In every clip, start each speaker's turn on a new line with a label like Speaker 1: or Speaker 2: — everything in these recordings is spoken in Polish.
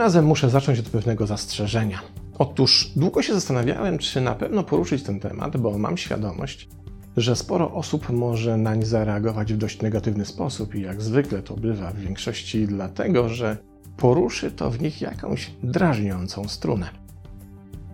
Speaker 1: razem muszę zacząć od pewnego zastrzeżenia. Otóż długo się zastanawiałem, czy na pewno poruszyć ten temat, bo mam świadomość, że sporo osób może nań zareagować w dość negatywny sposób i jak zwykle to bywa w większości dlatego, że poruszy to w nich jakąś drażniącą strunę.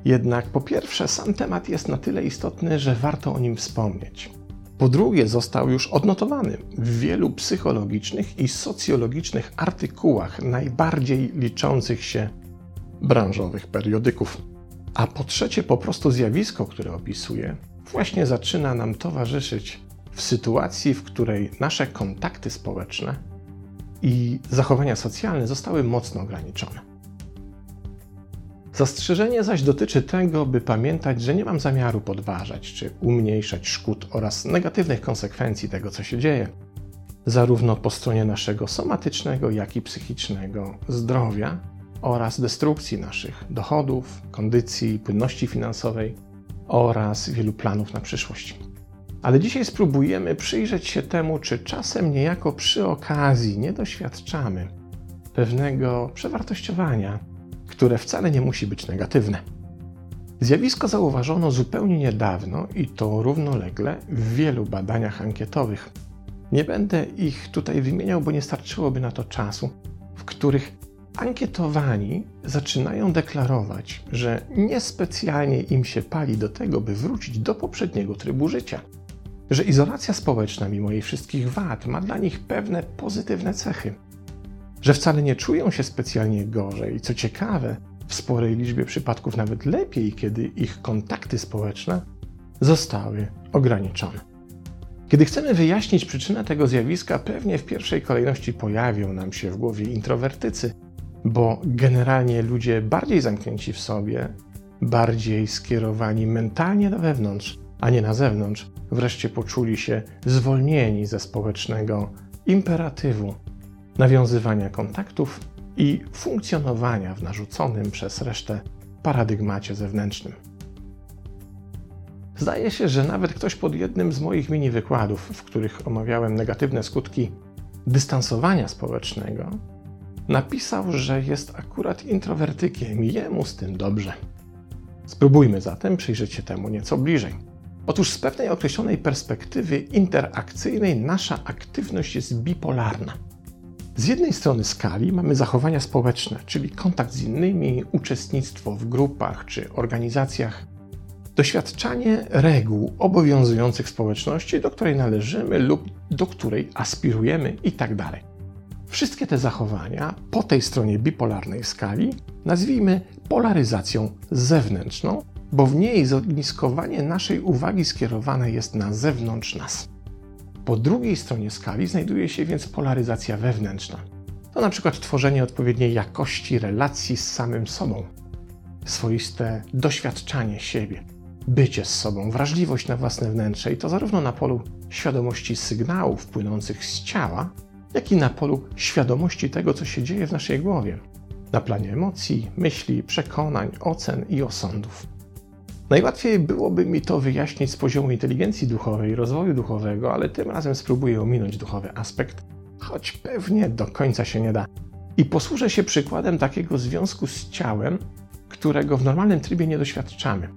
Speaker 1: Jednak po pierwsze, sam temat jest na tyle istotny, że warto o nim wspomnieć. Po drugie, został już odnotowany w wielu psychologicznych i socjologicznych artykułach najbardziej liczących się branżowych periodyków. A po trzecie, po prostu zjawisko, które opisuję, właśnie zaczyna nam towarzyszyć w sytuacji, w której nasze kontakty społeczne i zachowania socjalne zostały mocno ograniczone. Zastrzeżenie zaś dotyczy tego, by pamiętać, że nie mam zamiaru podważać czy umniejszać szkód oraz negatywnych konsekwencji tego, co się dzieje, zarówno po stronie naszego somatycznego, jak i psychicznego zdrowia oraz destrukcji naszych dochodów, kondycji, płynności finansowej oraz wielu planów na przyszłość. Ale dzisiaj spróbujemy przyjrzeć się temu, czy czasem niejako przy okazji nie doświadczamy pewnego przewartościowania, które wcale nie musi być negatywne. Zjawisko zauważono zupełnie niedawno i to równolegle w wielu badaniach ankietowych. Nie będę ich tutaj wymieniał, bo nie starczyłoby na to czasu, w których ankietowani zaczynają deklarować, że niespecjalnie im się pali do tego, by wrócić do poprzedniego trybu życia. Że izolacja społeczna, mimo jej wszystkich wad, ma dla nich pewne pozytywne cechy. Że wcale nie czują się specjalnie gorzej co ciekawe, w sporej liczbie przypadków nawet lepiej, kiedy ich kontakty społeczne zostały ograniczone. Kiedy chcemy wyjaśnić przyczynę tego zjawiska, pewnie w pierwszej kolejności pojawią nam się w głowie introwertycy, bo generalnie ludzie bardziej zamknięci w sobie, bardziej skierowani mentalnie do wewnątrz, a nie na zewnątrz, wreszcie poczuli się zwolnieni ze społecznego imperatywu nawiązywania kontaktów i funkcjonowania w narzuconym przez resztę paradygmacie zewnętrznym. Zdaje się, że nawet ktoś pod jednym z moich mini wykładów, w których omawiałem negatywne skutki dystansowania społecznego, napisał, że jest akurat introwertykiem i jemu z tym dobrze. Spróbujmy zatem przyjrzeć się temu nieco bliżej. Otóż z pewnej określonej perspektywy interakcyjnej nasza aktywność jest bipolarna. Z jednej strony skali mamy zachowania społeczne, czyli kontakt z innymi, uczestnictwo w grupach czy organizacjach, doświadczanie reguł obowiązujących społeczności, do której należymy lub do której aspirujemy itd. Tak Wszystkie te zachowania po tej stronie bipolarnej skali nazwijmy polaryzacją zewnętrzną, bo w niej zogniskowanie naszej uwagi skierowane jest na zewnątrz nas. Po drugiej stronie skali znajduje się więc polaryzacja wewnętrzna. To na przykład tworzenie odpowiedniej jakości relacji z samym sobą, swoiste doświadczanie siebie, bycie z sobą, wrażliwość na własne wnętrze i to zarówno na polu świadomości sygnałów płynących z ciała, jak i na polu świadomości tego, co się dzieje w naszej głowie, na planie emocji, myśli, przekonań, ocen i osądów. Najłatwiej byłoby mi to wyjaśnić z poziomu inteligencji duchowej rozwoju duchowego, ale tym razem spróbuję ominąć duchowy aspekt, choć pewnie do końca się nie da. I posłużę się przykładem takiego związku z ciałem, którego w normalnym trybie nie doświadczamy.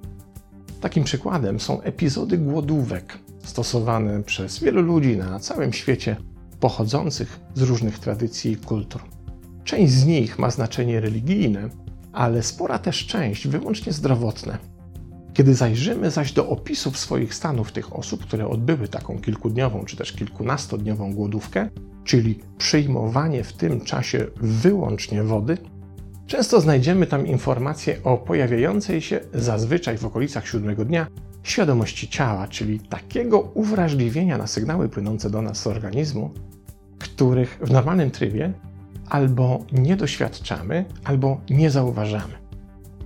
Speaker 1: Takim przykładem są epizody głodówek stosowane przez wielu ludzi na całym świecie pochodzących z różnych tradycji i kultur. Część z nich ma znaczenie religijne, ale spora też część wyłącznie zdrowotne. Kiedy zajrzymy zaś do opisów swoich stanów tych osób, które odbyły taką kilkudniową czy też kilkunastodniową głodówkę, czyli przyjmowanie w tym czasie wyłącznie wody, często znajdziemy tam informacje o pojawiającej się zazwyczaj w okolicach siódmego dnia świadomości ciała, czyli takiego uwrażliwienia na sygnały płynące do nas z organizmu, których w normalnym trybie albo nie doświadczamy, albo nie zauważamy.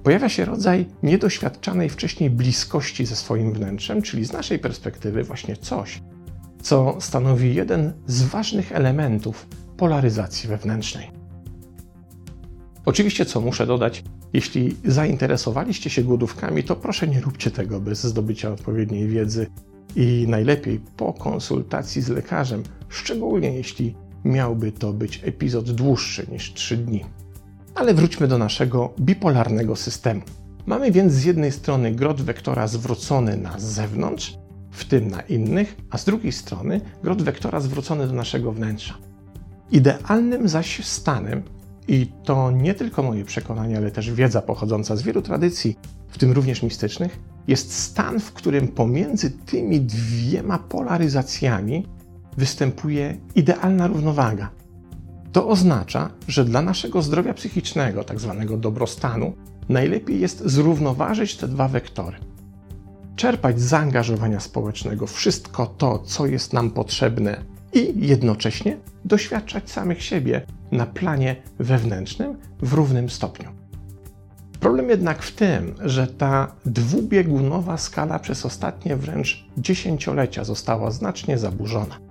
Speaker 1: Pojawia się rodzaj niedoświadczanej wcześniej bliskości ze swoim wnętrzem, czyli z naszej perspektywy właśnie coś, co stanowi jeden z ważnych elementów polaryzacji wewnętrznej. Oczywiście, co muszę dodać, jeśli zainteresowaliście się głodówkami, to proszę nie róbcie tego bez zdobycia odpowiedniej wiedzy i najlepiej po konsultacji z lekarzem, szczególnie jeśli miałby to być epizod dłuższy niż 3 dni. Ale wróćmy do naszego bipolarnego systemu. Mamy więc z jednej strony grot wektora zwrócony na zewnątrz, w tym na innych, a z drugiej strony grot wektora zwrócony do naszego wnętrza. Idealnym zaś stanem, i to nie tylko moje przekonanie, ale też wiedza pochodząca z wielu tradycji, w tym również mistycznych, jest stan, w którym pomiędzy tymi dwiema polaryzacjami występuje idealna równowaga. To oznacza, że dla naszego zdrowia psychicznego, tak zwanego dobrostanu, najlepiej jest zrównoważyć te dwa wektory. Czerpać z zaangażowania społecznego wszystko to, co jest nam potrzebne, i jednocześnie doświadczać samych siebie na planie wewnętrznym w równym stopniu. Problem jednak w tym, że ta dwubiegunowa skala przez ostatnie wręcz dziesięciolecia została znacznie zaburzona.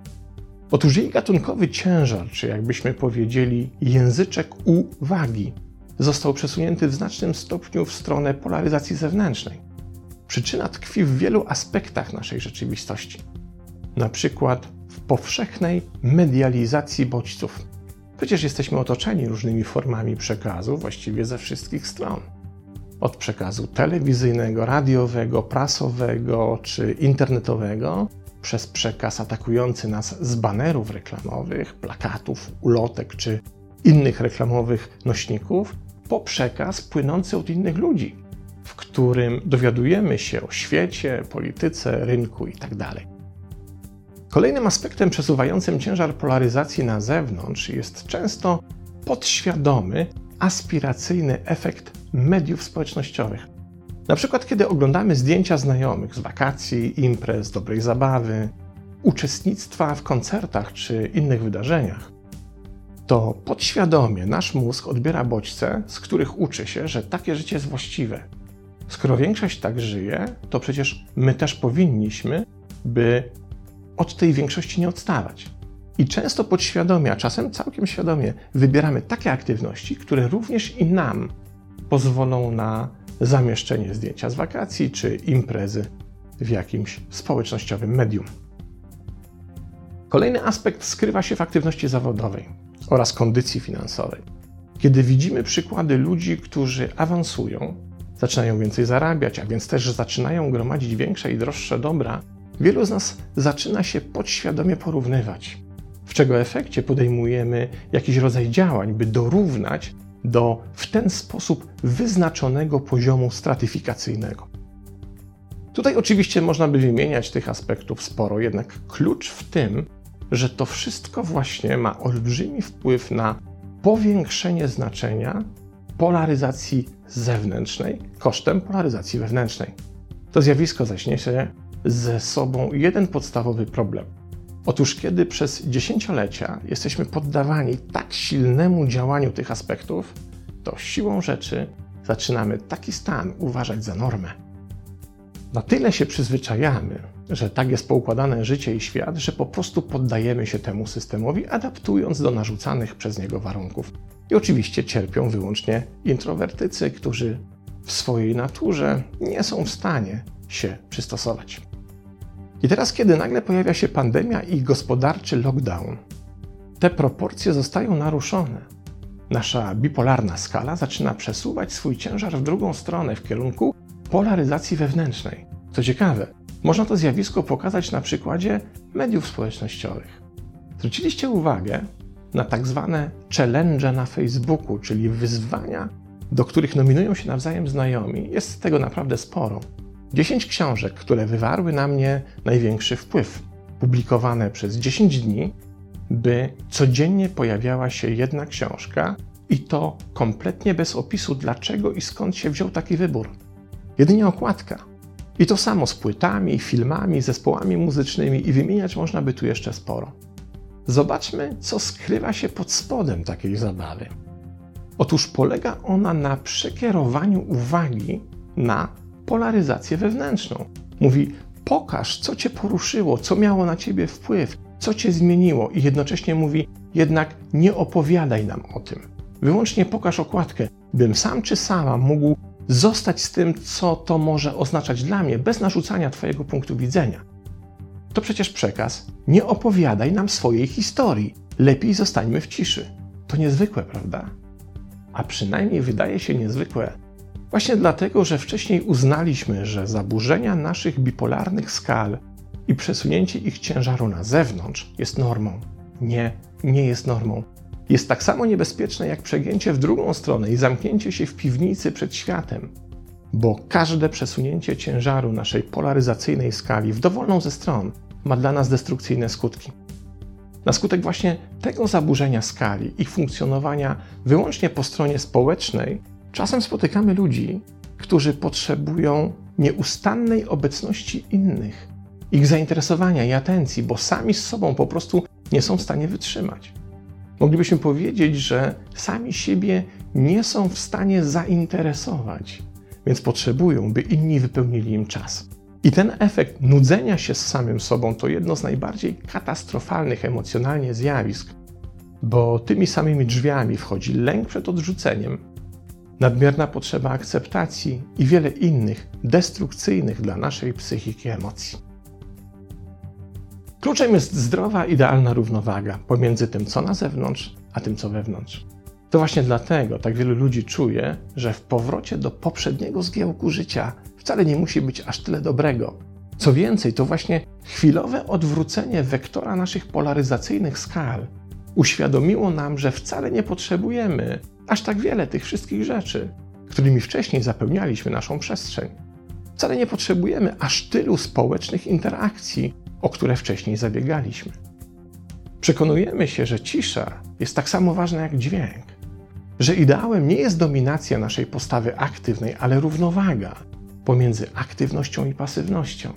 Speaker 1: Otóż jej gatunkowy ciężar, czy jakbyśmy powiedzieli języczek uwagi, został przesunięty w znacznym stopniu w stronę polaryzacji zewnętrznej. Przyczyna tkwi w wielu aspektach naszej rzeczywistości. Na przykład w powszechnej medializacji bodźców. Przecież jesteśmy otoczeni różnymi formami przekazu właściwie ze wszystkich stron. Od przekazu telewizyjnego, radiowego, prasowego czy internetowego, przez przekaz atakujący nas z banerów reklamowych, plakatów, ulotek czy innych reklamowych nośników, po przekaz płynący od innych ludzi, w którym dowiadujemy się o świecie, polityce, rynku itd. Tak Kolejnym aspektem przesuwającym ciężar polaryzacji na zewnątrz jest często podświadomy, aspiracyjny efekt mediów społecznościowych. Na przykład, kiedy oglądamy zdjęcia znajomych z wakacji, imprez, dobrej zabawy, uczestnictwa w koncertach czy innych wydarzeniach, to podświadomie nasz mózg odbiera bodźce, z których uczy się, że takie życie jest właściwe. Skoro większość tak żyje, to przecież my też powinniśmy, by od tej większości nie odstawać. I często podświadomie, a czasem całkiem świadomie wybieramy takie aktywności, które również i nam pozwolą na zamieszczenie zdjęcia z wakacji czy imprezy w jakimś społecznościowym medium. Kolejny aspekt skrywa się w aktywności zawodowej oraz kondycji finansowej. Kiedy widzimy przykłady ludzi, którzy awansują, zaczynają więcej zarabiać, a więc też zaczynają gromadzić większe i droższe dobra, wielu z nas zaczyna się podświadomie porównywać, w czego efekcie podejmujemy jakiś rodzaj działań, by dorównać do w ten sposób wyznaczonego poziomu stratyfikacyjnego. Tutaj oczywiście można by wymieniać tych aspektów sporo, jednak klucz w tym, że to wszystko właśnie ma olbrzymi wpływ na powiększenie znaczenia polaryzacji zewnętrznej kosztem polaryzacji wewnętrznej. To zjawisko zaś niesie ze sobą jeden podstawowy problem. Otóż, kiedy przez dziesięciolecia jesteśmy poddawani tak silnemu działaniu tych aspektów, to siłą rzeczy zaczynamy taki stan uważać za normę. Na tyle się przyzwyczajamy, że tak jest poukładane życie i świat, że po prostu poddajemy się temu systemowi, adaptując do narzucanych przez niego warunków. I oczywiście cierpią wyłącznie introwertycy, którzy w swojej naturze nie są w stanie się przystosować. I teraz, kiedy nagle pojawia się pandemia i gospodarczy lockdown, te proporcje zostają naruszone. Nasza bipolarna skala zaczyna przesuwać swój ciężar w drugą stronę, w kierunku polaryzacji wewnętrznej. Co ciekawe, można to zjawisko pokazać na przykładzie mediów społecznościowych. Zwróciliście uwagę na tak zwane challenge na Facebooku, czyli wyzwania, do których nominują się nawzajem znajomi. Jest tego naprawdę sporo. 10 książek, które wywarły na mnie największy wpływ, publikowane przez 10 dni, by codziennie pojawiała się jedna książka i to kompletnie bez opisu, dlaczego i skąd się wziął taki wybór. Jedynie okładka. I to samo z płytami, filmami, zespołami muzycznymi i wymieniać można by tu jeszcze sporo. Zobaczmy, co skrywa się pod spodem takiej zabawy. Otóż polega ona na przekierowaniu uwagi na polaryzację wewnętrzną. Mówi: pokaż, co cię poruszyło, co miało na ciebie wpływ, co cię zmieniło, i jednocześnie mówi: jednak nie opowiadaj nam o tym. Wyłącznie pokaż okładkę, bym sam czy sama mógł zostać z tym, co to może oznaczać dla mnie, bez narzucania Twojego punktu widzenia. To przecież przekaz: nie opowiadaj nam swojej historii, lepiej zostańmy w ciszy. To niezwykłe, prawda? a przynajmniej wydaje się niezwykłe, właśnie dlatego, że wcześniej uznaliśmy, że zaburzenia naszych bipolarnych skal i przesunięcie ich ciężaru na zewnątrz jest normą. Nie, nie jest normą. Jest tak samo niebezpieczne jak przegięcie w drugą stronę i zamknięcie się w piwnicy przed światem, bo każde przesunięcie ciężaru naszej polaryzacyjnej skali w dowolną ze stron ma dla nas destrukcyjne skutki. Na skutek właśnie tego zaburzenia skali i funkcjonowania wyłącznie po stronie społecznej, czasem spotykamy ludzi, którzy potrzebują nieustannej obecności innych, ich zainteresowania i atencji, bo sami z sobą po prostu nie są w stanie wytrzymać. Moglibyśmy powiedzieć, że sami siebie nie są w stanie zainteresować, więc potrzebują, by inni wypełnili im czas. I ten efekt nudzenia się z samym sobą to jedno z najbardziej katastrofalnych emocjonalnie zjawisk, bo tymi samymi drzwiami wchodzi lęk przed odrzuceniem, nadmierna potrzeba akceptacji i wiele innych destrukcyjnych dla naszej psychiki emocji. Kluczem jest zdrowa, idealna równowaga pomiędzy tym, co na zewnątrz, a tym, co wewnątrz. To właśnie dlatego tak wielu ludzi czuje, że w powrocie do poprzedniego zgiełku życia wcale nie musi być aż tyle dobrego. Co więcej, to właśnie chwilowe odwrócenie wektora naszych polaryzacyjnych skal uświadomiło nam, że wcale nie potrzebujemy aż tak wiele tych wszystkich rzeczy, którymi wcześniej zapełnialiśmy naszą przestrzeń. Wcale nie potrzebujemy aż tylu społecznych interakcji, o które wcześniej zabiegaliśmy. Przekonujemy się, że cisza jest tak samo ważna jak dźwięk, że ideałem nie jest dominacja naszej postawy aktywnej, ale równowaga pomiędzy aktywnością i pasywnością.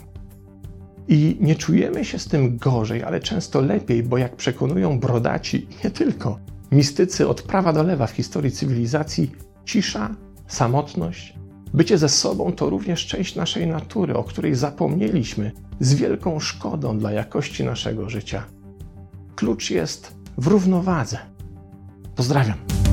Speaker 1: I nie czujemy się z tym gorzej, ale często lepiej, bo jak przekonują brodaci, nie tylko, mistycy od prawa do lewa w historii cywilizacji, cisza, samotność, bycie ze sobą to również część naszej natury, o której zapomnieliśmy z wielką szkodą dla jakości naszego życia. Klucz jest w równowadze. Pozdrawiam.